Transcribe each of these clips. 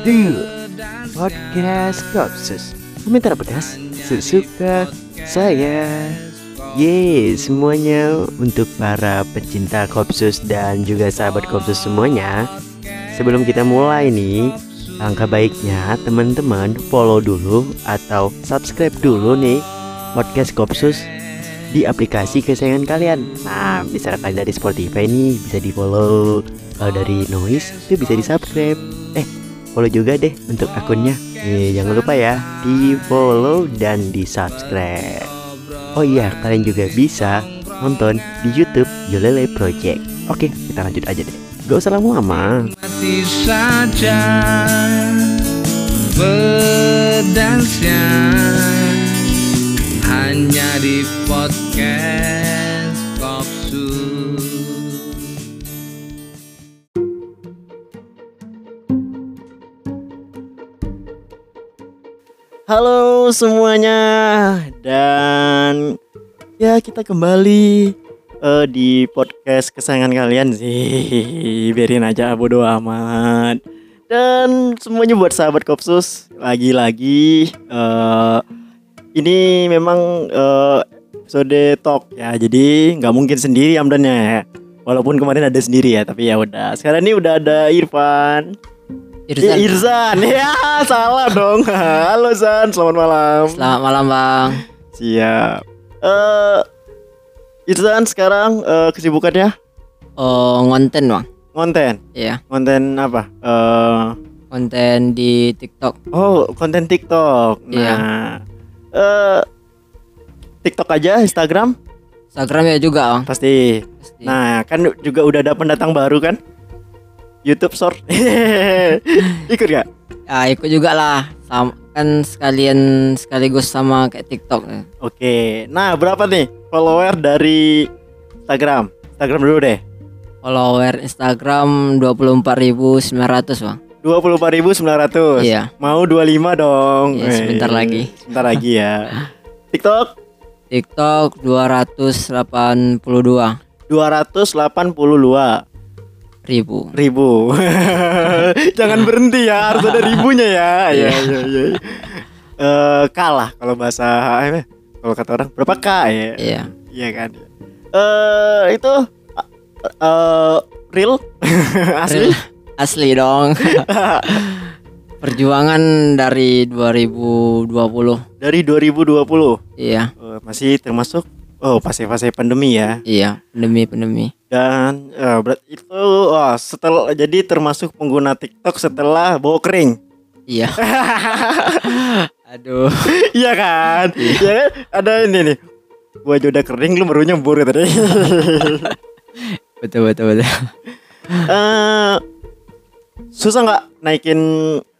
To Podcast Kopsus Komentar pedas sesuka saya. Yeay semuanya untuk para pecinta Kopsus dan juga sahabat Kopsus semuanya. Sebelum kita mulai nih Langkah baiknya teman-teman follow dulu atau subscribe dulu nih Podcast Kopsus di aplikasi kesayangan kalian. Nah misalkan dari Spotify nih bisa di follow Kalau dari Noise itu bisa di subscribe Eh follow juga deh untuk akunnya. Nih, jangan lupa ya di follow dan di subscribe Oh iya kalian juga bisa nonton di YouTube Yolele Project. Oke kita lanjut aja deh. Gak usah lama-lama. Saja Hanya di podcast Halo semuanya dan ya kita kembali eh, di podcast kesayangan kalian sih. Biarin aja bodo amat. Dan semuanya buat sahabat kopsus lagi-lagi eh, ini memang eh, episode talk ya. Jadi nggak mungkin sendiri Amdannya ya. Walaupun kemarin ada sendiri ya tapi ya udah. Sekarang ini udah ada Irfan Irzan. Ya, Irzan ya salah dong halo San selamat malam Selamat malam bang. Siap. Eh Irzan sekarang eh, kesibukannya Oh ngonten bang. konten. Iya. Konten apa? Eh Konten di TikTok. oh, konten TikTok. Nah. Iya. eh TikTok aja, Instagram Instagram ya juga bang. pasti. Pasti. Nah, kan juga udah ada pendatang baru kan? YouTube Short. Ikut gak? Ya ikut juga lah. Sama, kan sekalian sekaligus sama kayak TikTok. Oke. Nah, berapa nih follower dari Instagram? Instagram dulu deh. Follower Instagram 24.900 bang. 24.900. Iya. Mau 25 dong. Iya, sebentar Eh, lagi. Sebentar lagi ya. TikTok TikTok 282 282 ribu. ribu. Jangan berhenti ya, harus ada ribunya ya. Iya, iya, iya. Eh, kalah kalau bahasa eh, kalau kata orang berapa K ya? Iya. Iya kan. Eh itu eh real asli. Real. Asli dong. Perjuangan dari 2020. Dari 2020. Iya. Eh, masih termasuk oh fase-fase pandemi ya. Iya. Pandemi pandemi. Dan eh, berat itu wah, setelah jadi termasuk pengguna TikTok setelah bau kering. Iya. Aduh. Iya kan? Iya kan? Ada ini nih. Gua aja udah kering lu baru nyembur tadi. Betul betul betul. Eh susah nggak naikin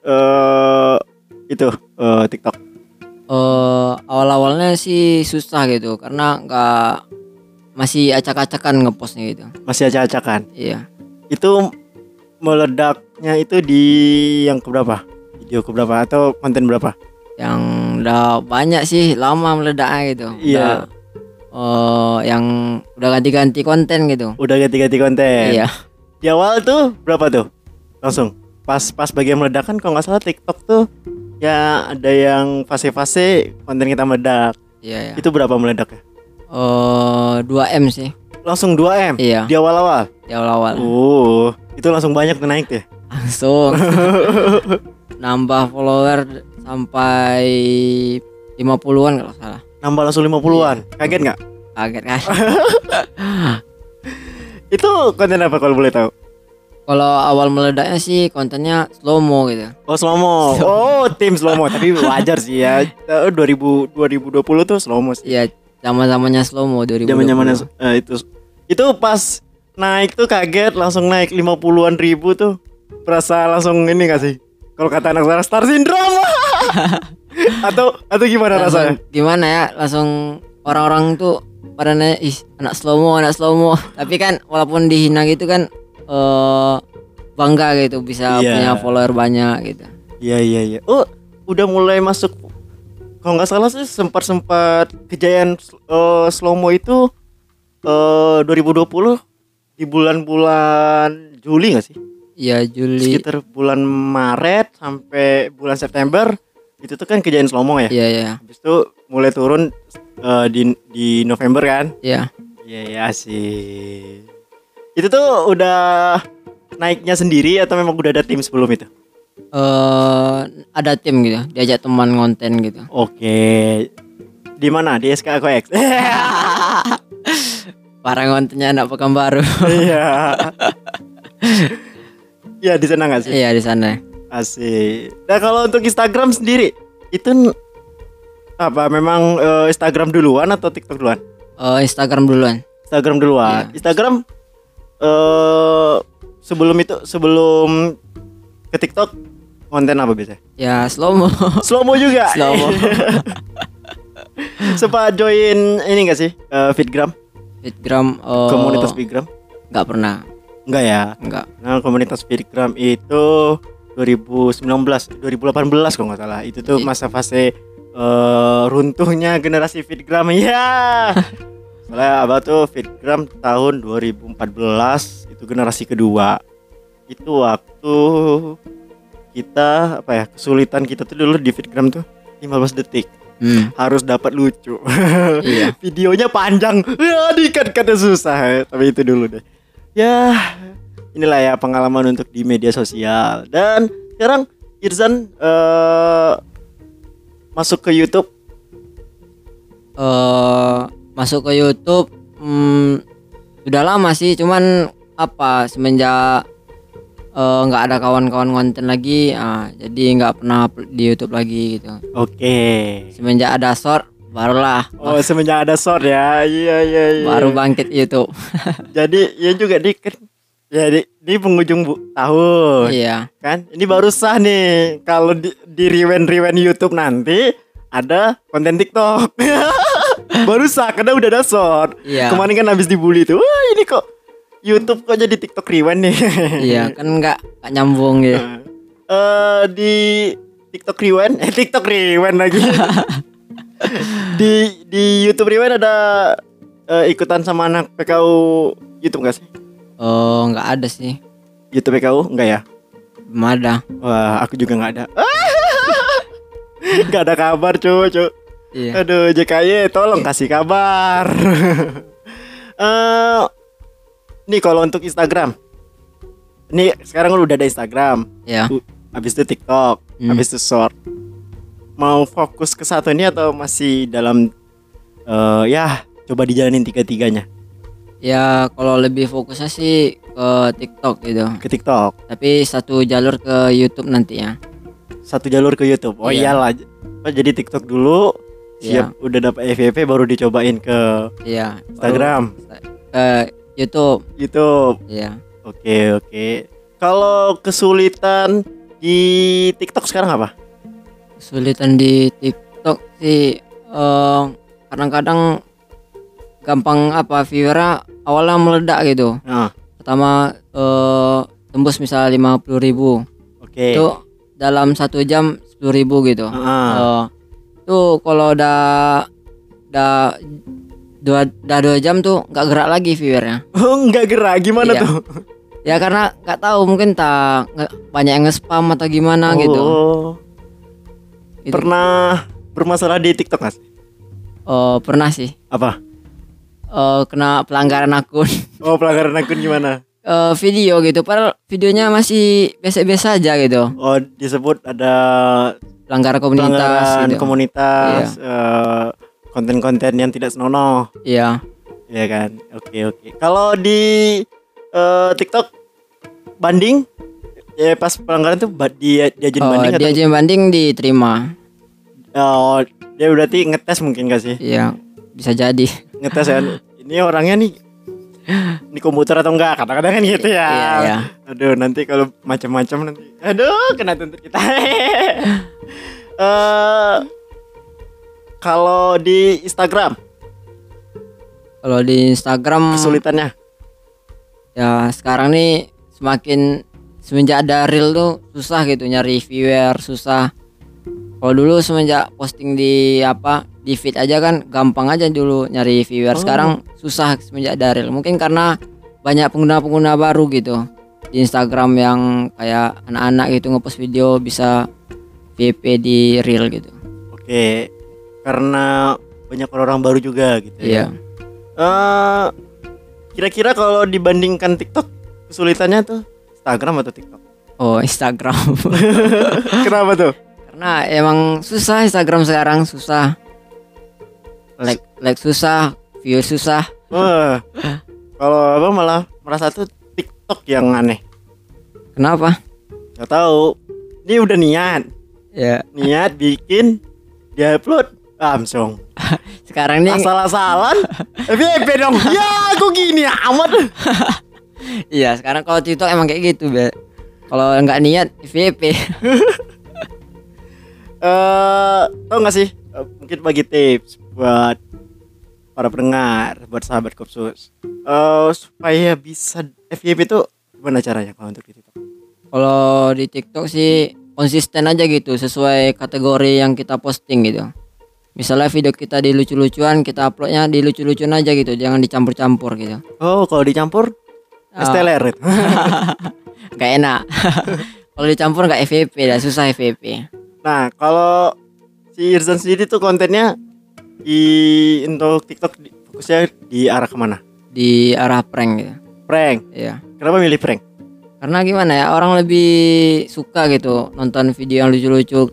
eh itu eh, TikTok? Eh awal-awalnya sih susah gitu karena nggak masih acak-acakan ngepostnya gitu. Masih acak-acakan. Iya. Itu meledaknya itu di yang keberapa? Video keberapa atau konten berapa? Yang udah banyak sih lama meledaknya gitu. Iya. Udah, eh, yang udah ganti-ganti konten gitu. Udah ganti-ganti konten. Iya. Di awal tuh berapa tuh? Langsung. Pas pas bagian meledakan kalau nggak salah TikTok tuh ya ada yang fase-fase konten kita meledak. Iya ya. Itu berapa meledaknya? Eh 2 m sih Langsung 2 M Iya. di awal-awal. di awal-awal. Uh, itu langsung banyak tuh naik deh. Langsung nambah follower sampai 50-an kalau salah. Nambah langsung 50-an. Kaget nggak? Kaget kan? Itu konten apa kalau boleh tahu? Kalau awal meledaknya sih kontennya slow mo gitu. Oh slomo. Oh tim slomo. Tapi wajar sih ya. Eh, 2000 2020 tuh slomo sih. Iya, zaman-zamannya slow mo 2020. Zaman zamannya eh, itu itu pas naik tuh kaget langsung naik 50-an ribu tuh. Berasa langsung ini gak sih? Kalau kata anak sekarang star syndrome. atau atau gimana Langsung- rasanya? Gimana ya? Langsung orang-orang tuh pada nanya, ih anak slow mo, anak slow mo. Tapi kan walaupun dihina gitu kan eh bangga gitu bisa Iya. punya follower banyak gitu. Iya iya iya. Oh, udah mulai masuk. Kalau nggak salah sih sempat sempat kejayaan eh, slow-mo itu eh 2020 di bulan-bulan Juli nggak sih? Iya Juli. Sekitar bulan Maret sampai bulan September itu tuh kan kejayaan slow-mo ya. Iya iya Habis itu mulai turun eh, di di November kan? iya. Iya iya sih. Itu tuh udah naiknya sendiri atau memang udah ada tim sebelum itu? Eh ada tim gitu, diajak teman konten gitu. Oke. Di mana? Di SKKX. Para kontennya anak Pekanbaru. Iya. Iya di sana nggak sih? Iya di sana. Asik. Nah kalau untuk Instagram sendiri itu apa? Memang eh, Instagram duluan atau TikTok duluan? Eh Instagram duluan. Instagram duluan. Iya. Instagram eh sebelum itu sebelum ke TikTok konten apa biasanya? Ya slow mo. Slow mo juga. Slow mo. Sempat join ini enggak sih? Eh, Fitgram, Fitgram eh, komunitas Fitgram? nggak pernah. Enggak ya. Enggak. Nah, komunitas Fitgram itu 2019, 2018 kalau nggak salah. Itu tuh Iya. masa fase eh, runtuhnya generasi Fitgram. Ya. Soalnya apa tuh Fitgram tahun 2014 itu generasi kedua. Itu waktu kita apa ya kesulitan kita tuh dulu di Fitgram tuh 15 detik Hmm. harus dapat lucu. Iya. Videonya panjang, ya dikat-katnya susah. Tapi itu dulu deh. Ya, inilah ya pengalaman untuk di media sosial. Dan sekarang Irzan eh masuk ke YouTube. eh masuk ke YouTube hmm, sudah lama sih cuman apa semenjak eh, nggak ada kawan-kawan konten lagi ah, jadi nggak pernah di YouTube lagi gitu Oke. semenjak ada short barulah Oh, semenjak ada short ya. Iya, iya, iya. baru bangkit YouTube Jadi ya juga di kan ya di, di penghujung bu, tahun. iya kan ini baru sah nih kalau di, di rewind rewind YouTube nanti ada konten TikTok baru sah karena udah ada short Iya. kemarin kan habis dibully tuh wah ini kok YouTube kok jadi TikTok rewind nih? Iya kan nggak nggak nyambung gitu Eh, di TikTok rewind eh TikTok rewind lagi. Di di YouTube rewind ada eh, ikutan sama anak PKU YouTube gak sih? Oh nggak ada sih. YouTube PKU enggak ya? Belum ada. Wah, aku juga nggak ada. Nggak ada kabar, cu, cu. iya. Aduh, JKY, tolong kasih kabar. Eh, nih kalau untuk Instagram, nih sekarang udah ada Instagram, iya U- habis itu TikTok, Hmm. habis itu Short. Mau fokus ke satu ini atau masih dalam, eh ya, coba dijalanin tiga-tiganya ya kalau lebih fokusnya sih ke TikTok gitu ke TikTok, tapi satu jalur ke YouTube nanti ya satu jalur ke YouTube. Oh Iya. iyalah, Oh, jadi TikTok dulu, Iya. siap udah dapat FYP baru dicobain ke iya Instagram. ke YouTube YouTube. iya Oke oke. Kalau kesulitan di TikTok sekarang apa? kesulitan di TikTok sih eh, kadang-kadang gampang apa viewernya awalnya meledak gitu Nah, pertama eh, tembus misalnya lima puluh ribu oke. itu dalam satu jam sepuluh ribu gitu Ah, Eh, tuh kalau udah udah dua udah dua jam tuh nggak gerak lagi viewernya Oh, nggak gerak gimana Iya. tuh? ya karena nggak tahu mungkin tak banyak yang nge-spam atau gimana gitu Oh, Gitu. Pernah bermasalah di TikTok sih? Eh, pernah sih Apa? eh, kena pelanggaran akun Oh pelanggaran akun gimana? eh, video gitu padahal videonya masih biasa-biasa aja gitu Oh disebut ada pelanggaran komunitas pelanggaran gitu komunitas, eh, konten-konten yang tidak senonoh, iya ya kan? Oke oke. Kalau di eh, TikTok banding, ya pas pelanggaran tuh ba- dia diajuin oh, banding dia atau banding diterima Oh, dia berarti ngetes mungkin gak sih? iya bisa jadi Ngetes kan. Ini orangnya nih ini komputer atau enggak? Kadang-kadang kan gitu ya. iya iya Aduh, nanti kalau macam-macam nanti. Aduh, kena tuntut kita. Eh kalau di Instagram? Kalau di Instagram kesulitannya? ya sekarang nih semakin semenjak ada reel tuh susah gitu nyari viewer susah. Kalau dulu semenjak posting di apa di feed aja kan gampang aja dulu nyari viewer. Oh. sekarang susah semenjak ada reel. Mungkin karena banyak pengguna-pengguna baru gitu. Di Instagram yang kayak anak-anak gitu ngepost video bisa VP di reel gitu. Oke. Karena banyak orang baru juga gitu iya ya. Eh, kira-kira kalau dibandingkan TikTok kesulitannya tuh Instagram atau TikTok? oh Instagram Kenapa tuh? karena emang susah Instagram sekarang susah like like susah view susah Wah. kalau apa malah merasa tuh TikTok yang aneh. kenapa Gak tahu. Ini udah niat, ya niat bikin, dia upload langsung. sekarang nih Asal-asalan, FYP dong. Ya, aku gini amat. iya sekarang kalau TikTok emang kayak gitu be kalau nggak niat VP Eh, tau gak sih? Eh, mungkin bagi tips buat para pendengar, buat sahabat kopsus. Eh, supaya bisa FYP itu gimana caranya kalau untuk di TikTok? kalau di TikTok sih konsisten aja gitu sesuai kategori yang kita posting gitu misalnya video kita di lucu-lucuan kita uploadnya di lucu-lucuan aja gitu jangan dicampur-campur gitu Oh, kalau dicampur esteler itu. nggak enak kalau dicampur nggak FVP dah susah FVP Nah, kalau si Irzan sendiri tuh kontennya di untuk TikTok di- fokusnya di arah ke mana? di arah prank gitu Prank. ya Kenapa milih prank? karena gimana ya orang lebih suka gitu nonton video yang lucu-lucu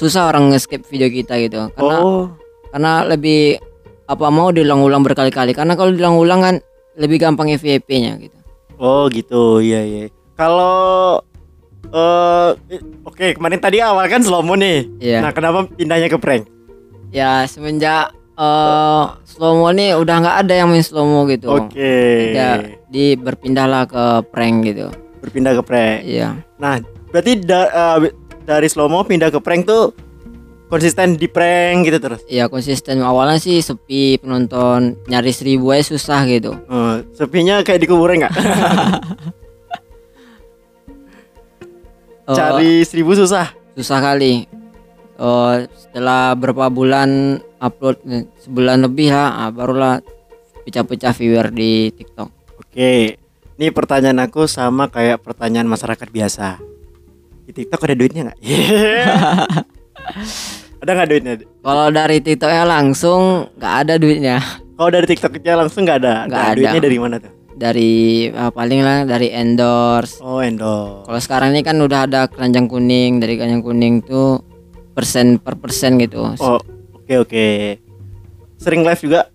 susah orang nge-skip video kita gitu karena oh, karena lebih apa mau diulang-ulang berkali-kali karena kalau diulang-ulang kan lebih gampang FYP-nya gitu oh gitu, iya iya. Kalau eh eh, oke kemarin tadi awal kan slow mo nih. Iya. Nah, kenapa pindahnya ke prank? ya semenjak eh slow mo nih udah nggak ada yang main slow mo gitu Oke. Udah di berpindahlah ke prank gitu Berpindah ke prank. iya Nah, berarti da- eh, dari slow mo pindah ke prank tuh konsisten di prank gitu terus. Iya konsisten awalnya sih sepi penonton nyari seribu aja susah gitu Oh, sepinya kayak di kuburan nggak? Cari seribu susah. susah kali Eh, setelah berapa bulan upload sebulan lebih lah ah, barulah pecah-pecah viewer di TikTok Oke, ini pertanyaan aku sama kayak pertanyaan masyarakat biasa. Di TikTok ada duitnya nggak? ada nggak duitnya? kalau dari TikToknya langsung nggak ada duitnya Kalau dari TikToknya langsung nggak ada. Nggak Nah, ada. Duitnya dari mana tuh? dari ah, paling lah dari endorse Oh, endorse. kalau sekarang ini kan udah ada keranjang kuning dari keranjang kuning tuh persen per persen gitu Oh, oke oke. Sering live juga?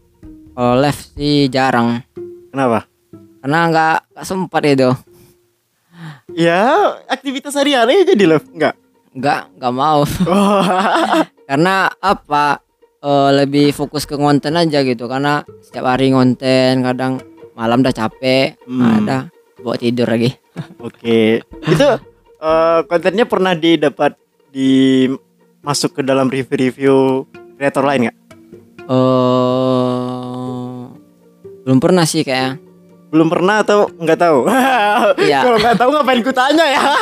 kalau live sih jarang Kenapa? karena nggak nggak sempat itu Ya, aktivitas sehari-hari aja di live nggak? nggak nggak mau Oh, karena apa eh, lebih fokus ke konten aja gitu karena setiap hari konten kadang malam udah capek Hmm. ada bawa tidur lagi oke. Itu eh, kontennya pernah didapat di masuk ke dalam review-review kreator lain nggak? eh belum pernah sih kayak Belum pernah atau nggak tahu? Iya. Kalau nggak tahu ngapain ku tanya ya?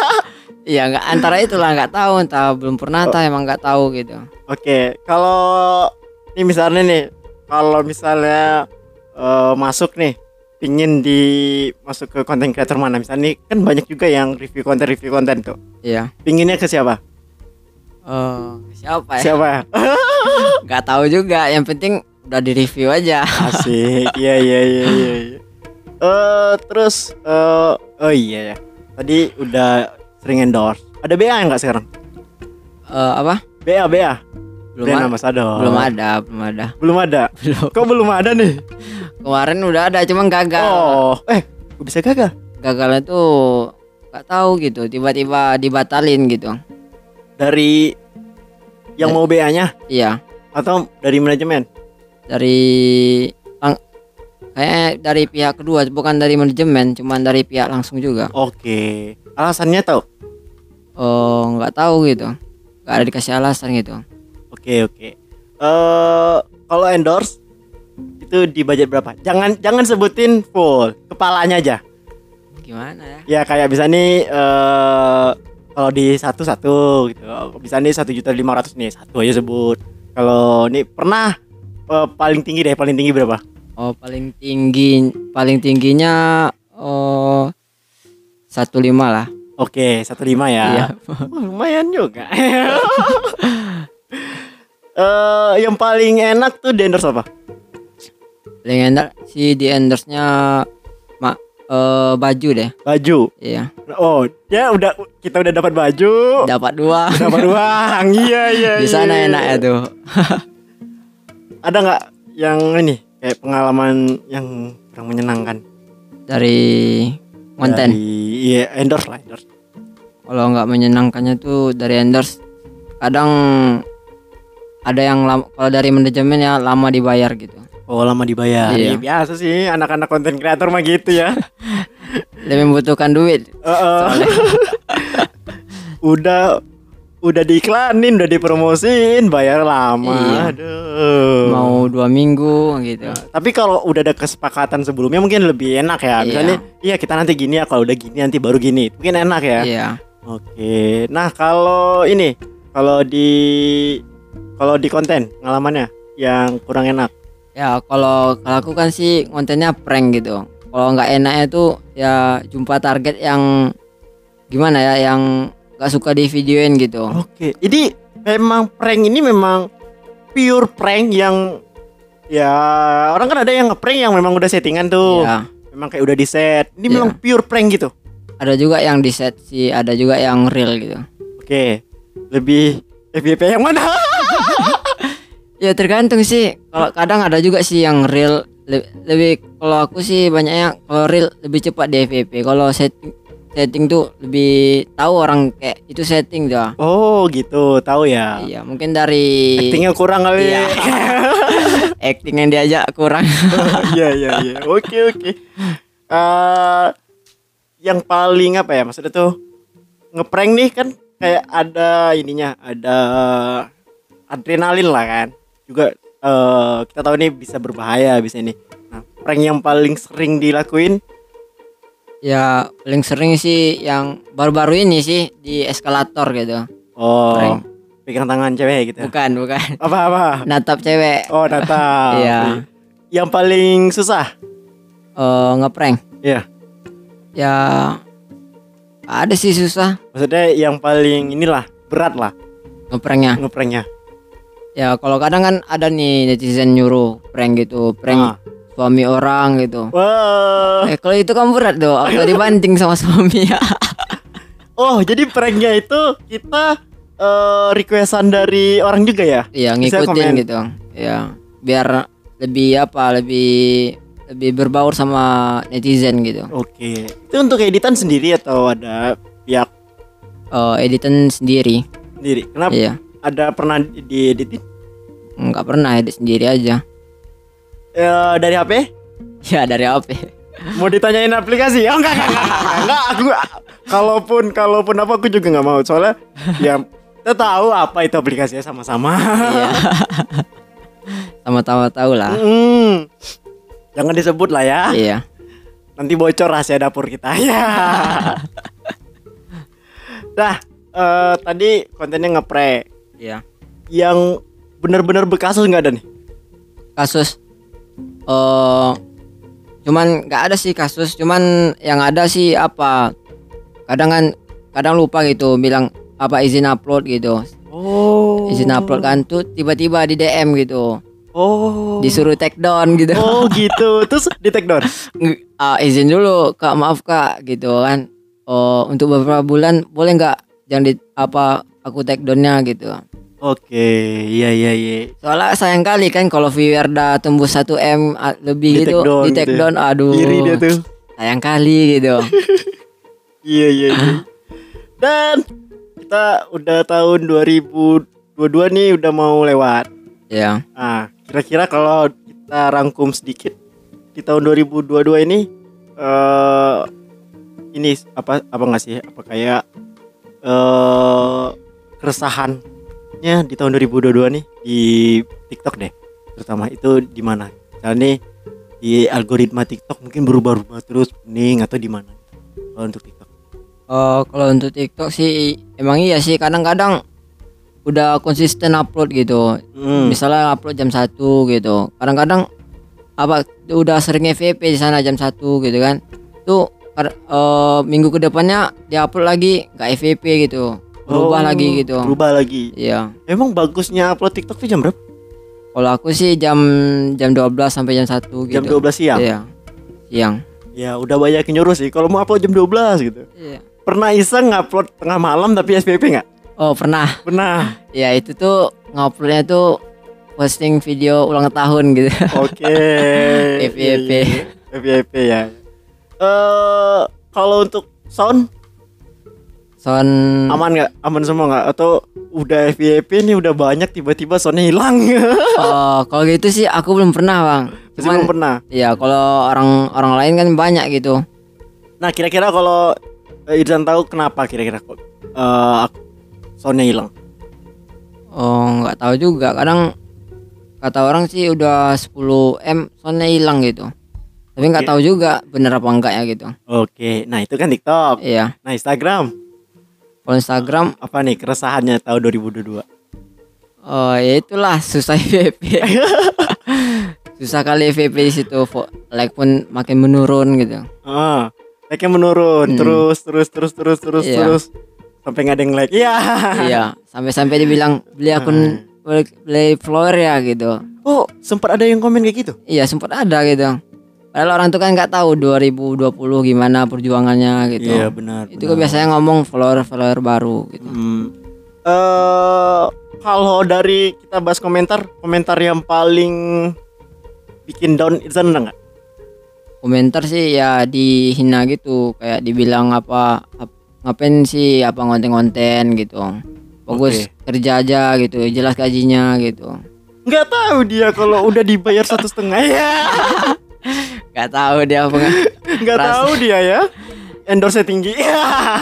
iya nggak antara itulah nggak tahu entah belum pernah entah emang nggak tahu gitu Oke, kalau ini misalnya nih, kalau misalnya eh, masuk nih, pingin di masuk ke konten creator mana? Misalnya nih kan banyak juga yang review konten review konten tuh. iya Pinginnya ke siapa? eh siapa ya Siapa? nggak tahu juga yang penting udah di review aja Asik. Iya iya iya iya. Eh terus eh oh iya ya. Tadi udah sering endorse. Ada BA nggak sekarang? Eh, apa BA BA. belum Brand ada, ambassador. belum ada belum ada Belum ada. belum Kok belum ada nih? kemarin udah ada cuman gagal Oh, eh, kok bisa gagal? gagalnya tuh nggak tahu gitu tiba-tiba dibatalin gitu Dari yang mau BA-nya iya atau dari manajemen? dari kayak dari pihak kedua bukan dari manajemen cuman dari pihak langsung juga Oke. Alasannya tahu? oh nggak tahu gitu nggak ada dikasih alasan gitu Oke, oke. Eh, kalau endorse itu di budget berapa? Jangan jangan sebutin full, kepalanya aja. gimana ya Ya kayak bisa nih eh kalau di satu satu gitu. Bisa nih satu juta lima ratus nih satu aja sebut. Kalau nih pernah eh, paling tinggi deh paling tinggi berapa? Oh paling tinggi paling tingginya oh satu lima lah Oke satu lima ya. Iya. Wah, lumayan juga. Eh yang paling enak tuh di endorse apa? paling enak si di mak eh, baju deh Baju. iya Oh, ya udah kita udah dapat baju. dapat dua Dapat uang. Iya iya. di sana iya. enak ya tuh Ada nggak yang ini kayak pengalaman yang kurang menyenangkan? dari konten Dari- Iya endorse lah endorse. kalau nggak menyenangkannya tuh dari endorse kadang ada yang lam- kalau dari manajemen ya lama dibayar gitu Oh lama dibayar. Iya. Iya. biasa sih anak-anak konten kreator mah gitu ya. lebih membutuhkan duit Heeh. udah udah diiklanin, udah dipromosiin, bayar lama. Iya. Aduh. mau dua minggu gitu Tapi kalau udah ada kesepakatan sebelumnya mungkin lebih enak ya. Iya. Misalnya, iya kita nanti gini ya, kalau udah gini nanti baru gini. Mungkin enak ya. iya Oke. Nah, kalau ini, kalau di kalau di konten pengalamannya yang kurang enak. ya kalau kalau aku kan sih kontennya prank gitu kalau nggak enaknya tuh ya jumpa target yang gimana ya yang nggak suka di videoin gitu Oke. Jadi memang prank ini memang pure prank yang ya orang kan ada yang ngeprank yang memang udah settingan tuh. ya Memang kayak udah di set. Ini Iya. memang pure prank gitu. ada juga yang di set sih ada juga yang real gitu Oke. Lebih FYP yang mana? ya tergantung sih kalau kadang ada juga sih yang real Le- lebih kalau aku sih banyaknya kalau real lebih cepat di FVP kalau setting setting tuh lebih tahu orang kayak itu setting tuh Oh, gitu. Tahu ya. iya mungkin dari Actingnya kurang kali. Iya. acting yang diajak kurang Iya iya iya. Oke oke. Eh yang paling apa ya maksudnya tuh ngeprank nih kan kayak ada ininya, ada adrenalin lah kan. Juga eh kita tahu nih bisa berbahaya bisa ini. Nah, prank yang paling sering dilakuin Ya paling sering sih yang baru-baru ini sih di eskalator gitu. oh Prank. pegang tangan cewek gitu. Bukan, bukan. Apa apa? Natap cewek. Oh, data. Iya. Yang paling susah. eh ngeprank. Iya. Ya ada sih susah Maksudnya yang paling inilah berat lah ngepranknya. ngepranknya. Ya kalau kadang kan ada nih netizen nyuruh prank gitu, Ah. Suami orang gitu. Wah. Eh kalau itu kan berat doh, atau dibanting sama suami ya. Oh, jadi pranknya itu kita eh requestan dari orang juga ya? Iya ngikutin gitu. Ya biar lebih apa, lebih lebih berbaur sama netizen gitu. Oke. Itu untuk editan sendiri atau ada pihak Eh editan sendiri. sendiri? Kenapa? Iya. Ada pernah dieditin? Nggak pernah edit sendiri aja. Eh, dari HP? Ya dari HP. Mau ditanyain aplikasi? Oh enggak enggak enggak, enggak, enggak. Aku kalaupun kalaupun apa aku juga nggak mau soalnya ya kita tahu apa itu aplikasinya sama-sama. Iya. Sama-sama tahu lah. Hmm. Jangan disebut lah ya. Iya. Nanti bocor rahasia dapur kita ya. Dah, eh, tadi kontennya ngepre. Iya. Yang bener-bener bekasus nggak ada nih? Kasus eh cuman nggak ada sih kasus, cuman yang ada sih apa? Kadang kan kadang lupa gitu bilang apa izin upload gitu. Oh. Izin upload kan tuh tiba-tiba di DM gitu. Oh. Disuruh take down gitu. Oh gitu. Terus di take down. Ah, izin dulu kak maaf kak gitu kan oh untuk beberapa bulan boleh nggak jangan di apa aku take downnya gitu Oke, iya iya iya. soalnya sayang kali kan kalau viewer dah tembus 1 m ah, lebih Di gitu take down di take gitu ya. down aduh Iri dia tuh. sayang kali gitu Iya iya iya. Dan kita udah tahun 2022 nih udah mau lewat. ya Nah, kira-kira kalau kita rangkum sedikit di tahun 2022 ini eh ini apa apa nggak sih? Apa kayak eh keresahannya di tahun 2022 nih di TikTok deh. Terutama itu di mana? Misalnya nih di algoritma TikTok mungkin berubah-ubah terus kuning atau di mana? kalau untuk TikTok? Oh, kalau untuk TikTok sih emang iya sih kadang-kadang udah konsisten upload gitu. Hmm. Misalnya upload jam 1 gitu. Kadang-kadang apa udah sering FVP di sana jam 1 gitu kan. Tuh eh, minggu ke depannya dia upload lagi nggak FVP gitu. Berubah Oh, lagi gitu. Berubah lagi. Iya. Emang bagusnya upload TikTok tuh jam berapa? Kalau aku sih jam jam 12 sampai jam 1 gitu. Jam 12 siang. Iya. Siang. Ya udah banyak yang nyuruh sih kalau mau upload jam 12 gitu. Iya. Pernah iseng ngupload tengah malam tapi SPP nggak? Oh, pernah. Pernah. Ya itu tuh nguploadnya tuh posting video ulang tahun gitu. Oke. FYP. FYP ya. Eh kalau untuk sound Son aman nggak? Aman semua nggak? Atau udah FYP nih udah banyak tiba-tiba soundnya hilang? Oh, kalau gitu sih aku belum pernah, Bang. Cuman belum pernah. Iya, kalau orang orang lain kan banyak gitu. Nah kira-kira kalau eh, Irzan tahu kenapa kira-kira kok eh, ak- soundnya hilang? Oh, nggak tahu juga. Kadang kata orang sih udah 10 M soalnya hilang gitu. Tapi nggak Oke. tahu juga bener apa enggak ya gitu. Oke, nah itu kan TikTok. Iya. Nah Instagram Kalau Instagram, apa nih keresahannya tahun 2022? oh ya itulah susah FVP. susah kali FVP di situ. Like pun makin menurun gitu. Ah, like-nya menurun Hmm. terus terus terus terus terus Iya. terus sampai nggak ada yang like. Iya. iya, sampai-sampai dibilang beli akun beli, beli follower ya gitu. Oh, sempat ada yang komen kayak gitu. Iya sempat ada gitu. Padahal orang tuh kan nggak tahu 2020 gimana perjuangannya gitu. Iya, benar. Itu kan biasanya ngomong follower-follower baru gitu. Hmm. Eh, kalau dari kita bahas komentar, komentar yang paling bikin down Irzan ada nggak? Komentar sih ya dihina gitu, kayak dibilang apa ap- ngapain sih apa konten-konten gitu. Bagus kerja aja gitu, jelas gajinya gitu. Nggak tahu dia kalau udah dibayar satu setengah ya. Gak tahu dia apa Ras- tahu dia ya. Endorse tinggi.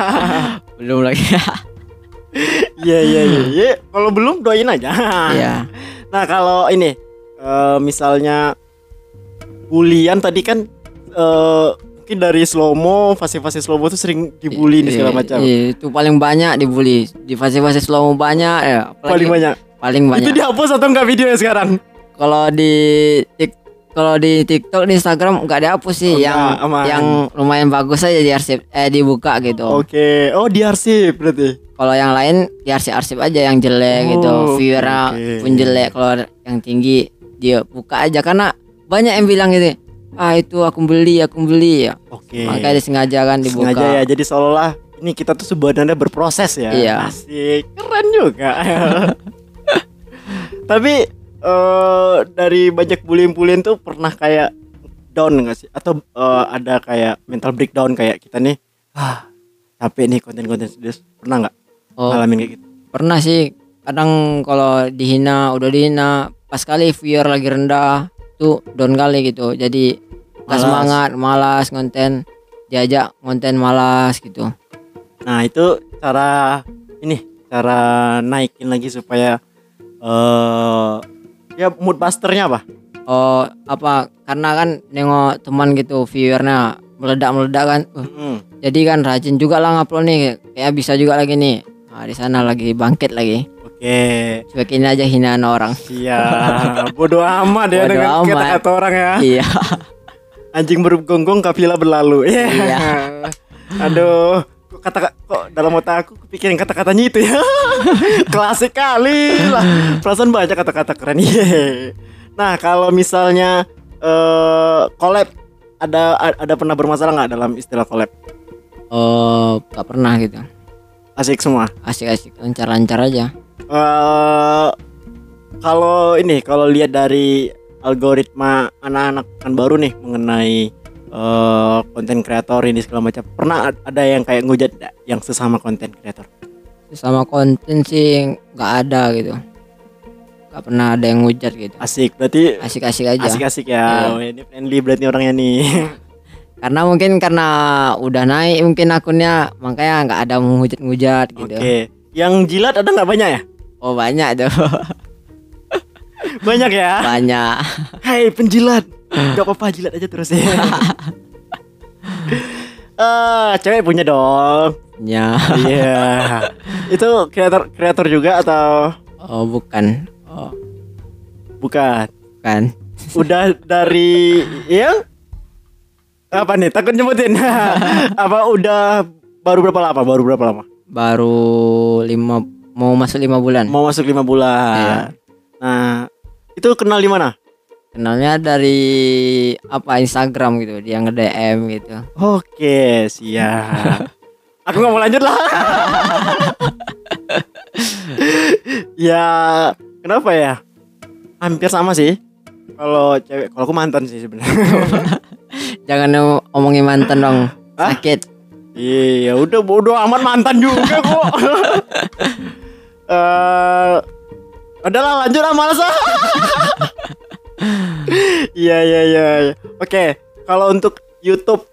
belum lagi. Iya iya iya. iya. Kalau belum doain aja. Iya. Nah kalau ini eh, misalnya bulian tadi kan eh, mungkin dari slow-mo fase-fase slow-mo tuh sering dibully nih segala macam. iya, itu paling banyak dibully. Di fase-fase slow banyak ya. Paling banyak. Paling banyak. Itu dihapus atau enggak videonya sekarang? kalau di tik kalau di TikTok di Instagram nggak dihapus sih Oh, yang aman. yang lumayan bagus aja di arsip eh dibuka gitu. Oke. Oh diarsip berarti. Kalau yang lain di arsip-arsip aja yang jelek Oh, gitu. Viewernya oke. pun jelek kalau yang tinggi dia buka aja karena banyak yang bilang gitu. Ah itu aku beli, aku beli ya. Oke. Makanya disengaja kan dibuka. Sengaja ya. Jadi seolah-olah ini kita tuh sebenarnya berproses ya. Iya. Asik. Keren juga. Tapi eh dari banyak bullying-bullying tuh pernah kayak down enggak sih? Atau eh, ada kayak mental breakdown kayak kita nih. Ah, capek nih konten-konten serius. Pernah nggak Oh, ngalamin kayak gitu? pernah sih. Kadang kalau dihina, udah dihina, pas kali viewer lagi rendah tuh down kali gitu. Jadi Malas. semangat, malas konten, diajak konten malas gitu. Nah, itu cara ini cara naikin lagi supaya eh ya mood busternya apa? Oh apa? Karena kan nengok teman gitu viewernya meledak-meledak kan. Uh, Mm. jadi kan rajin juga lah ngupload nih. Kayak bisa juga lagi nih. Nah, di sana lagi bangkit lagi. Oke. Cuekin aja hinaan orang. Iya, bodoh amat ya Bodo dengan amat. kata-kata orang ya. iya. Anjing bergonggong kafilah berlalu. Iya. Iya. Aduh, kata kok dalam otak aku kepikiran kata-katanya itu ya. Klasik kali lah. Perasaan banyak kata-kata keren. Iya. Nah, kalau misalnya eh collab ada ada pernah bermasalah nggak dalam istilah collab? Oh, gak pernah gitu. Asik semua. Asik-asik lancar-lancar aja. eh kalau ini kalau lihat dari algoritma anak-anak kan baru nih mengenai eh, konten kreator ini segala macam pernah ad- ada yang kayak ngujat nggak yang sesama konten kreator Sama konten sih nggak ada gitu. Gak pernah ada yang ngujat gitu. asik berarti Asik-asik aja. asik-asik ya Iya. Oh, ini friendly berarti orangnya nih Karena mungkin karena udah naik mungkin akunnya makanya nggak ada ngujat-ngujat gitu. oke yang jilat ada nggak banyak ya Oh banyak tuh. banyak ya banyak. Hai penjilat Gak apa-apa jilat aja terus ya Ah, cewek punya dong. Ya. Iya. Itu kreator kreator juga atau Oh bukan. Oh bukan? kan. Udah dari yang apa nih? Takut nyebutin. apa udah baru berapa lama? Baru berapa lama? Baru lima mau masuk lima bulan. Mau masuk lima bulan. Iya. Nah, itu kenal di mana? Kenalnya dari apa Instagram gitu. Dia nge DM gitu. Oke, siap. Aku nggak mau lanjut lah. ya, kenapa ya? Hampir sama sih. Kalau cewek, kalau aku mantan sih sebenarnya. Jangan ngomongin mantan dong. Hah? Sakit. Iya, udah bodoh amat mantan juga kok. Eh, udahlah lanjut lah malas ah. Iya iya iya. iya. Oke, kalau untuk YouTube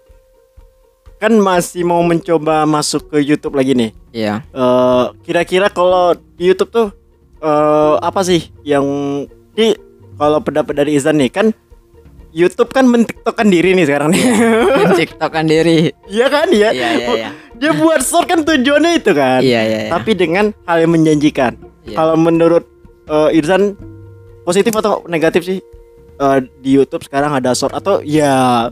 kan masih mau mencoba masuk ke YouTube lagi nih. Iya. Eh, kira-kira kalau di YouTube tuh eh apa sih yang di kalau pendapat dari Izan nih kan YouTube kan mentiktokan diri nih sekarang nih. Tiktokan diri. Iya kan ya? Iya iya iya. Dia buat short kan tujuannya itu kan. Iya iya. iya. Tapi dengan hal yang menjanjikan. Iya. Kalau menurut eh, Irzan positif atau negatif sih eh, di YouTube sekarang ada short atau ya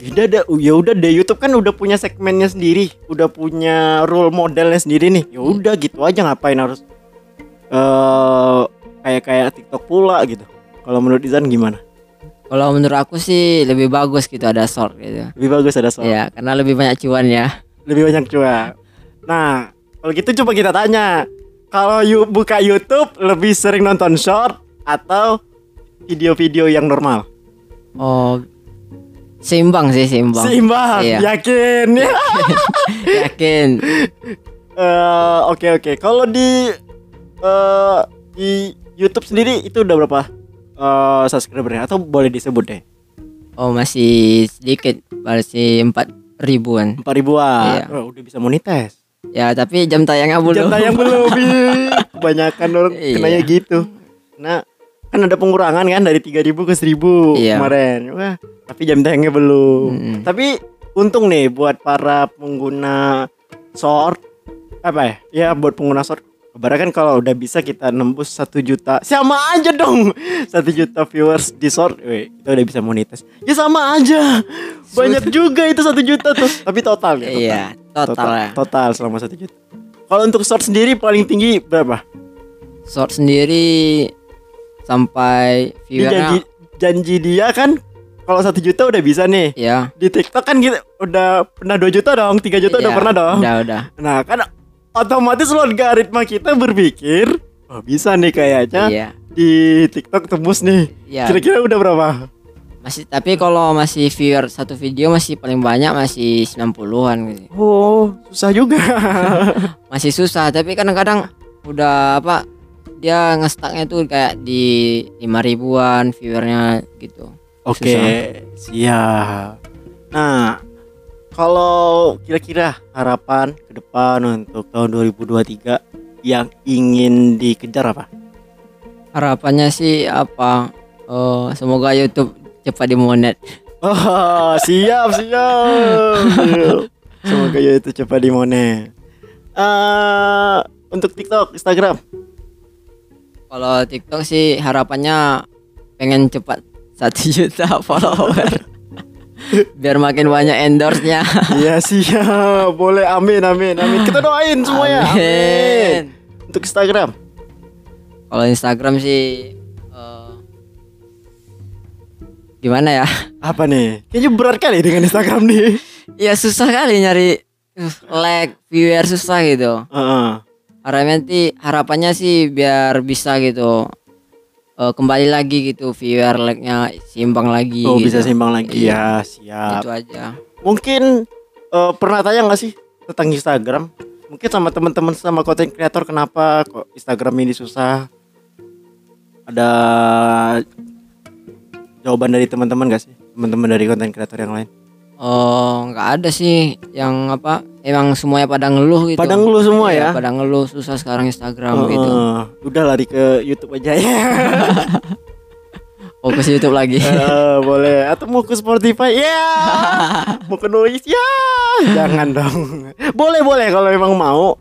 udah ada ya udah deh YouTube kan udah punya segmennya sendiri, udah punya role modelnya sendiri nih. Ya udah gitu aja ngapain harus eh kayak kayak TikTok pula gitu. Kalau menurut Izan gimana? Kalau menurut aku sih lebih bagus gitu ada short gitu. Lebih bagus ada short. Iya, karena lebih banyak cuan ya. lebih banyak cuan. Nah, kalau gitu coba kita tanya, kalau you buka YouTube lebih sering nonton short atau video-video yang normal? Oh, seimbang sih seimbang. Seimbang, Iya. yakin ya. Yakin. Eh, Oke oke. Kalau di eh, di YouTube sendiri itu udah berapa eh, subscribernya atau boleh disebut deh? Oh masih sedikit, masih empat ribuan. Empat ribuan. Iya. Oh, udah bisa monetize. Ya tapi jam tayangnya belum. Jam tayang belum. Kebanyakan orang Iya. kenanya gitu. Nah, kan ada pengurangan kan dari 3000 ke 1000 Iya. kemarin. Wah, tapi jam tayangnya belum. Mm-mm. Tapi untung nih buat para pengguna short apa ya? Ya buat pengguna short Kabarnya kan kalau udah bisa kita nembus satu juta Sama aja dong satu juta viewers di short Weh, Kita udah bisa monetize Ya sama aja Banyak juga itu satu juta tuh Tapi total ya total. Iya, total ya. Total selama satu juta Kalau untuk short sendiri paling tinggi berapa? Short sendiri sampai Dia janji, viewernya janji dia kan kalau satu juta udah bisa nih ya. di TikTok kan gitu udah pernah 2 juta dong 3 juta udah Iya, pernah dong Udah, udah. nah kan otomatis logaritma kita berpikir oh bisa nih kayaknya Iya. di TikTok tembus nih Iya. kira-kira udah berapa Masih tapi kalau masih viewer satu video masih paling banyak masih 90-an gitu. oh susah juga Masih susah tapi kadang-kadang udah apa dia ngestaknya tuh kayak di 5 ribuan viewernya gitu. oke siap nah kalau kira-kira harapan ke depan untuk tahun 2023 yang ingin dikejar apa Harapannya sih apa eh, semoga YouTube cepat dimonet. Oh, siap, siap. Semoga itu cepat dimonet. Eh, untuk TikTok, Instagram. Kalau TikTok sih harapannya pengen cepat satu juta follower. Biar makin banyak endorse-nya. Iya, siap. Boleh. Amin, amin, amin. Kita doain semuanya. Amin. Amin. Untuk Instagram. Kalau Instagram sih eh, gimana ya? Apa nih? Kayaknya berat kali dengan Instagram nih. Ya susah kali nyari uh, like viewer susah gitu. Heeh. Harapannya sih harapannya sih biar bisa gitu eh, kembali lagi gitu viewer like-nya seimbang lagi. Oh, gitu. bisa simbang lagi Iya, ya. Siap. Itu aja. Mungkin eh, pernah tanya nggak sih tentang Instagram? Mungkin sama teman-teman sama konten kreator kenapa kok Instagram ini susah? Ada jawaban dari teman-teman gak sih? Teman-teman dari konten kreator yang lain? Oh, nggak ada sih yang apa? Emang semuanya pada ngeluh gitu. Pada ngeluh semua Iya, ya? Pada ngeluh susah sekarang Instagram Heeh. gitu. Udah lari ke YouTube aja ya. fokus YouTube lagi Eh, boleh atau mau ke Spotify ya mau ke Noise ya jangan dong boleh boleh kalau memang mau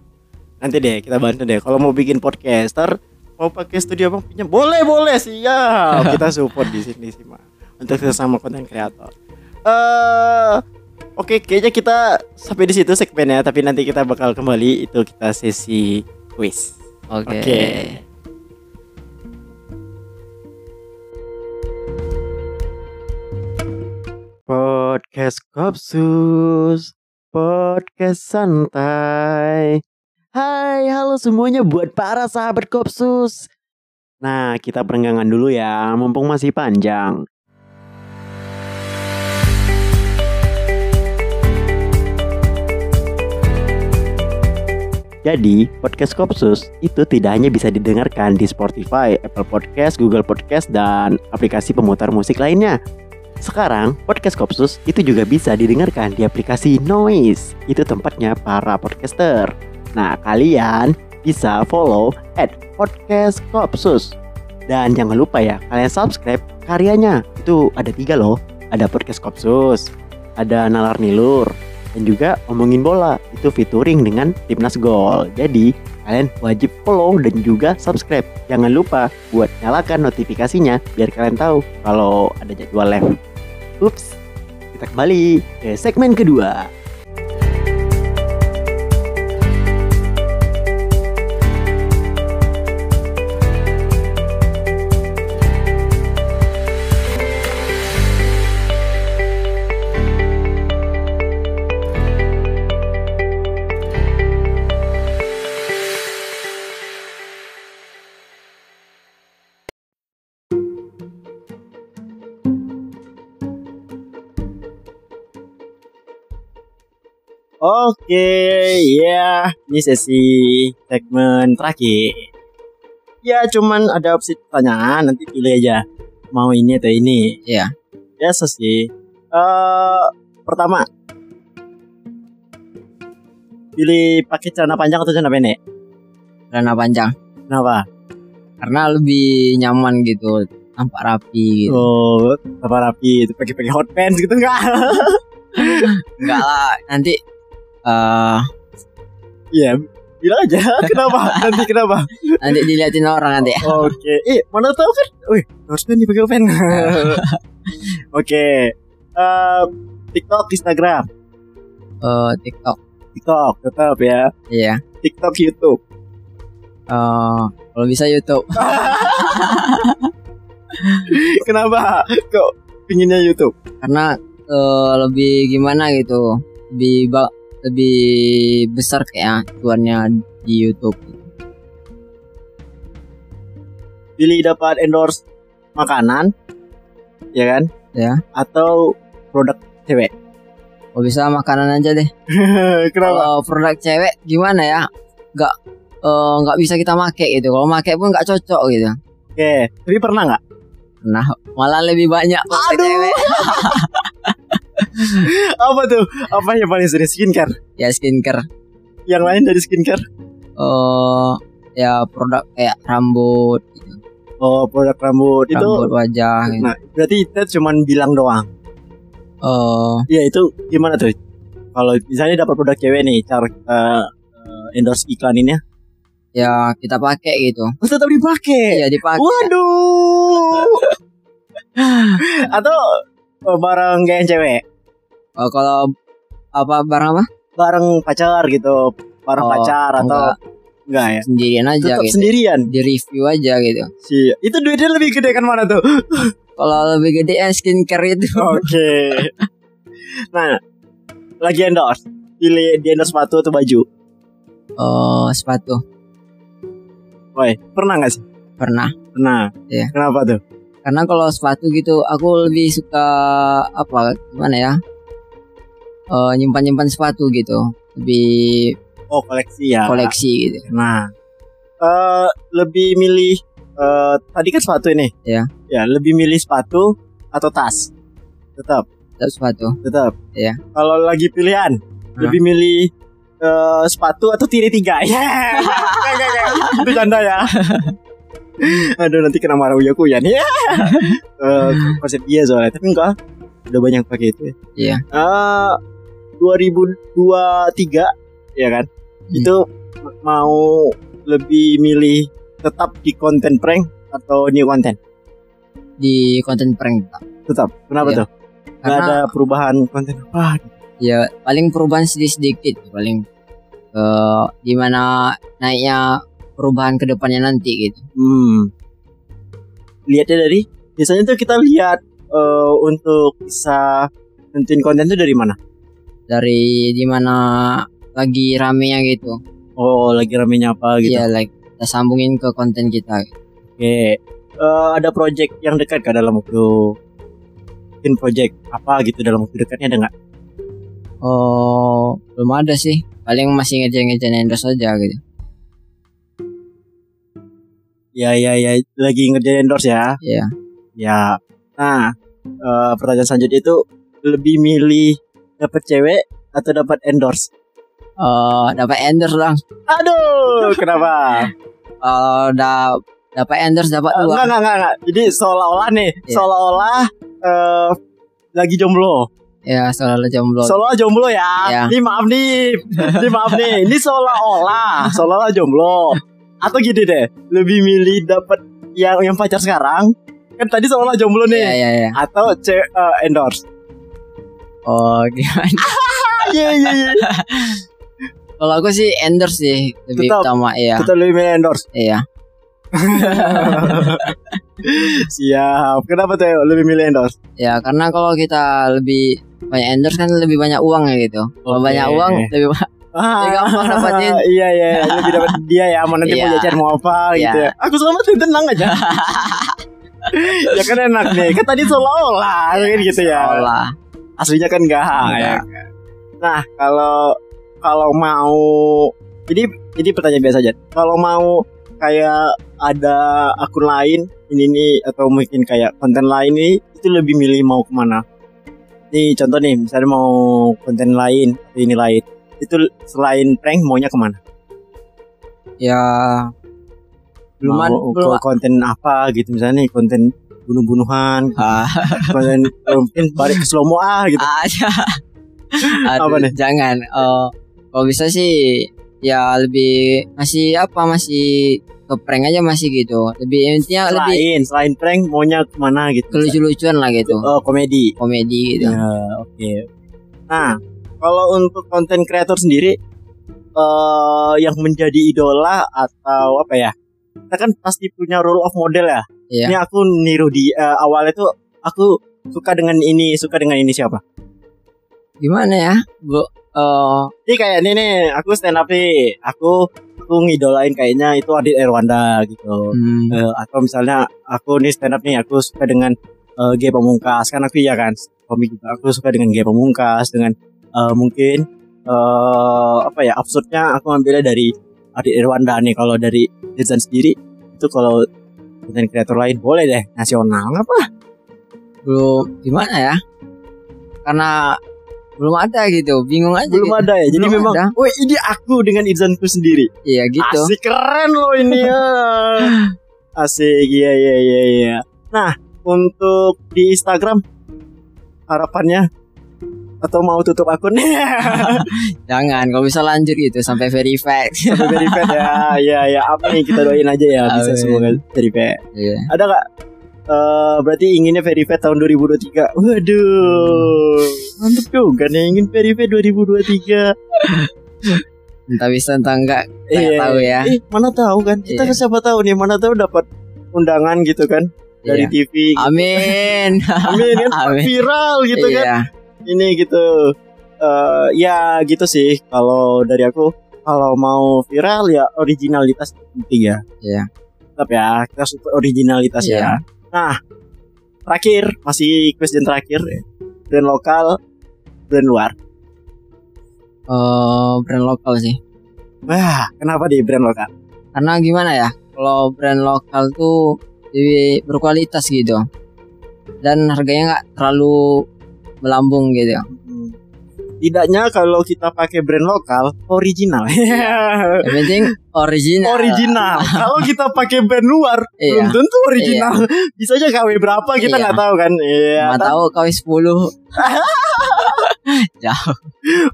nanti deh kita bantu deh kalau mau bikin podcaster mau pakai studio bang pinjam boleh boleh siap kita support di sini sih mah untuk sesama konten kreator eh oke kayaknya kita sampai di situ segmennya tapi nanti kita bakal kembali. Itu kita sesi quiz. Oke. Oke. Podcast Kopsus Podcast santai. Hai halo semuanya buat para sahabat Kopsus. Nah kita perenggangan dulu ya Mumpung masih panjang Jadi, podcast Kopsus itu tidak hanya bisa didengarkan di Spotify, Apple Podcast, Google Podcast, dan aplikasi pemutar musik lainnya. Sekarang, podcast Kopsus itu juga bisa didengarkan di aplikasi Noise. Itu tempatnya para podcaster. Nah, kalian bisa follow at podcast Kopsus. Dan jangan lupa ya, kalian subscribe karyanya. Itu ada tiga loh. Ada podcast Kopsus, ada Nalar Nilur, dan juga omongin bola itu featuring dengan timnas gol. Jadi kalian wajib follow dan juga subscribe. Jangan lupa buat nyalakan notifikasinya biar kalian tahu kalau ada jadwal live. Ups kita kembali ke segmen kedua Oke, ya, ini sesi segmen terakhir. Ya, cuman ada opsi pertanyaan, nanti pilih aja mau ini atau ini. Iya. Biasa sih. Eh, pertama, pilih pakai celana panjang atau celana pendek? celana panjang Kenapa? karena lebih nyaman gitu tampak rapi gitu. Oh, apa rapi itu pakai pakai hot pants gitu enggak? enggak lah nanti eh Iya, bilang aja. Kenapa? Nanti kenapa? nanti diliatin orang nanti Oke, eh mana tahu kan? Wih, harus nih pakai pen. Oke, Eh, TikTok, Instagram, Eh, TikTok TikTok tetap ya. iya TikTok, YouTube. Eh, kalau bisa YouTube Kenapa? Kok pinginnya YouTube? karena eh, lebih gimana gitu lebih ba- lebih besar kayak tuannya di YouTube Pilih dapat endorse makanan, ya kan? Ya. Atau produk cewek. kalau bisa makanan aja deh Kenapa? kalau produk cewek gimana ya nggak eh, nggak bisa kita make gitu kalau make pun nggak cocok gitu Oke, tapi pernah nggak? nah malah lebih banyak Aduh. cewek Apa tuh? Apa yang paling sering skincare? ya skincare Yang lain dari skincare? eh ya produk kayak rambut gitu. Oh, produk rambut itu. rambut wajah gitu. Nah, berarti kita cuman bilang doang. Eh, Iya itu gimana tuh? Kalau misalnya dapat produk cewek nih, cara eh, endorse iklaninnya, ya kita pakai gitu oh, tetap dipakai. iya dipakai Waduh. Atau eh, bareng gayaan cewek, Eh, kalau apa barang apa bareng pacar gitu, bareng Oh, pacar atau enggak, ya? sendirian aja Tetap gitu sendirian. di review aja gitu Sih, itu duitnya lebih gede kan mana tuh? kalau lebih gede ya skincare itu Oke. Nah, lagi endorse, pilih di endorse sepatu atau baju? eh sepatu Woi, pernah nggak sih? pernah Pernah. Iya. Kenapa tuh? karena kalau sepatu gitu aku lebih suka apa gimana ya Eh nyimpan nyimpan sepatu gitu lebih Oh, koleksi ya. koleksi gitu Nah, eh lebih milih eh tadi kan sepatu ini. Iya. Ya, lebih milih sepatu atau tas? Tetap, Tetap sepatu tetap. Iya. Kalau lagi pilihan, lebih milih eh sepatu atau tiri tiga? Ya. Enggak, enggak, enggak. Itu canda ya. Aduh nanti kena marah Uya Kuya nih. Eh, konsep dia soalnya tapi enggak udah banyak pakai itu. ya. Iya. Eh 2023 ya kan. Itu mau lebih milih tetap di konten prank atau new konten? Di konten prank. Pak. Tetap. Kenapa Iya. tuh? Gak Karena ada perubahan konten apa? ya paling perubahan sedikit sedikit paling ke di mana naiknya perubahan ke depannya nanti gitu. Hmm. Lihatnya dari biasanya tuh kita lihat eh, untuk bisa nentuin konten tuh dari mana? Dari di mana lagi ramenya gitu. Oh, lagi ramenya apa gitu. Iya, like kita sambungin ke konten kita. Oke. Eh, ada project yang dekat kah dalam waktu bikin project apa gitu dalam waktu dekatnya ada nggak? Oh, belum ada sih. Paling masih ngejar-ngejar endorse aja gitu. Ya ya ya lagi ngerjain endorse ya. Iya. Ya. Nah, eh, pertanyaan selanjutnya itu lebih milih dapat cewek atau dapat endorse? Eh, dapat endorse lang. Aduh, kenapa? Kalau udah dapat endorse dapat Eh, dua. enggak, enggak, enggak, enggak. Jadi seolah-olah nih, Iya. seolah-olah eh, lagi jomblo. Ya, soalnya jomblo. Seolah jomblo ya. Iya. Ini maaf nih. Ini maaf nih. Ini seolah-olah, seolah-olah jomblo. Atau gini deh, lebih milih dapat yang yang pacar sekarang. Kan tadi seolah jomblo nih. iya, iya. Atau cewek eh, endorse. Oh, gimana? Iya, iya, iya. Kalau aku sih endorse sih lebih Tetap. utama ya. Kita lebih milih endorse. Iya. Siap. Kenapa tuh lebih milih endorse? Ya, karena kalau kita lebih banyak endorse kan lebih banyak uang ya gitu. Kalau Oke. banyak uang lebih Ah, Ya, gampang dapatin. iya iya lebih dapat dia ya mau nanti mau Iya. jajan mau apa Iya. gitu ya. Aku selamat tenang aja. ya kan enak nih. Kan tadi seolah-olah kan gitu ya. olah. Aslinya kan enggak ya. Nah, kalau kalau mau jadi jadi pertanyaan biasa aja. Kalau mau kayak ada akun lain ini nih atau mungkin kayak konten lain nih itu lebih milih mau ke mana? Nih contoh nih misalnya mau konten lain ini lain itu selain prank maunya ke mana? Ya belum mau ke belum konten apa gitu misalnya nih konten bunuh-bunuhan ah, konten eh, mungkin balik ke slow mo ah gitu aja. Aduh, Apa nih? Jangan. Eh, kalau bisa sih ya lebih masih apa masih ke prank aja masih gitu. Lebih intinya lebih selain selain prank maunya ke mana gitu kelucu-lucuan lah gitu. oh komedi Komedi gitu. ya oke nah kalau untuk konten kreator sendiri eh yang menjadi idola atau apa ya kita kan pasti punya role of model ya Iya. ini aku niru di eh, awalnya tuh aku suka dengan ini suka dengan ini siapa Gimana ya? Bu eh Ini kayak ini nih, aku stand up nih. Aku aku ngidolain kayaknya itu Adit Erwanda gitu. hmm, Eh, atau misalnya aku nih stand up nih, aku suka dengan eh, G Pamungkas kan aku ya kan komik juga. Aku suka dengan G Pamungkas dengan eh, mungkin eh apa ya absurdnya aku ambilnya dari Adit Erwanda nih. Kalau dari Irfan sendiri itu kalau konten kreator lain boleh deh nasional apa? belum gimana ya? Karena belum ada gitu, bingung aja. Belum gitu. ada ya. Jadi Belum memang, ada. woi ini aku dengan Irzanku sendiri. Iya gitu. Asik keren loh ini ya. Asik iya iya iya iya. Nah, untuk di Instagram harapannya atau mau tutup akun Jangan, kalau bisa lanjut gitu sampai verified. sampai verified ya. Ya ya amin kita doain aja ya bisa Amin. semoga verified. Iya. Ada nggak Eh, berarti inginnya verified tahun 2023. Waduh. Mantap juga nih ingin verified 2023. Entah bisa entah enggak, Iya, nggak tahu ya. Eh, mana tahu kan? Kita Iya. kan siapa tahu nih, mana tahu dapat undangan gitu kan dari Iya. TV. Amin. Amin kan Amin. viral gitu kan. Iya. Ini gitu. Eh ya gitu sih kalau dari aku kalau mau viral ya originalitas penting ya. Iya. Tetap ya, kita support originalitas Iya. ya. Nah, terakhir masih question terakhir brand lokal, brand luar. Eh, brand lokal sih. Wah, kenapa di brand lokal? Karena gimana ya? Kalau brand lokal tuh lebih berkualitas gitu. Dan harganya nggak terlalu melambung gitu. Hmm. Tidaknya kalau kita pakai brand lokal original. Yang penting original. original. kalau kita pakai brand luar Iya. belum tentu original. Bisa aja KW berapa kita Iya. nggak tahu kan. Iya. Nggak tahu kau 10 Jauh.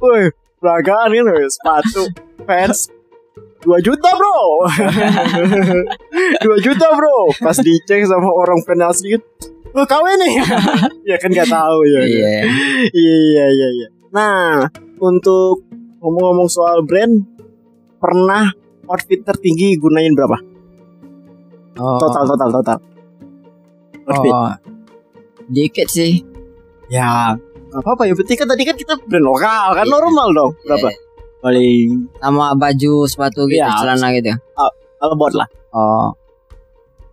Woi, kan woi, sepatu fans 2 juta bro 2 juta bro Pas dicek sama orang fans Lo KW nih Ya kan gak tahu ya Iya. Iya iya iya Nah Untuk Ngomong-ngomong soal brand Pernah Outfit tertinggi gunain berapa? Oh. Total total total Outfit Oh. Dikit sih. Ya Gak apa-apa ya penting kan tadi kan kita brand lokal Kan Iya. normal dong Berapa? Iya. Paling Sama baju, sepatu gitu, Iya. celana gitu. About lah Oh.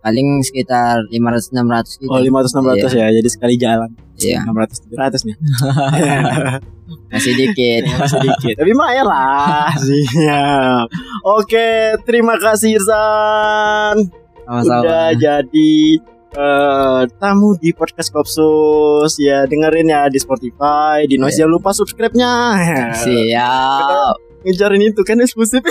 Paling sekitar 500 600 gitu. Oh 500 600 ya Jadi sekali jalan. Iya, 600 700 nih. Masih dikit. Masih dikit. Tapi lumayan lah. Siap. Oke Terima kasih Irzan Sama-sama. Udah jadi eh, Tamu di podcast Kopsus. Ya dengerin ya di Spotify Di Noise. Iya. Jangan lupa subscribe-nya. Siap. Ngejarin itu kan eksklusif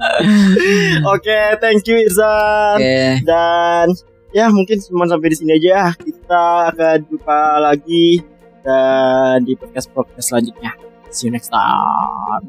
Oke thank you Irzan Oke. Dan ya mungkin cuma sampai di sini aja. Kita akan jumpa lagi dan di podcast podcast selanjutnya. See you next time.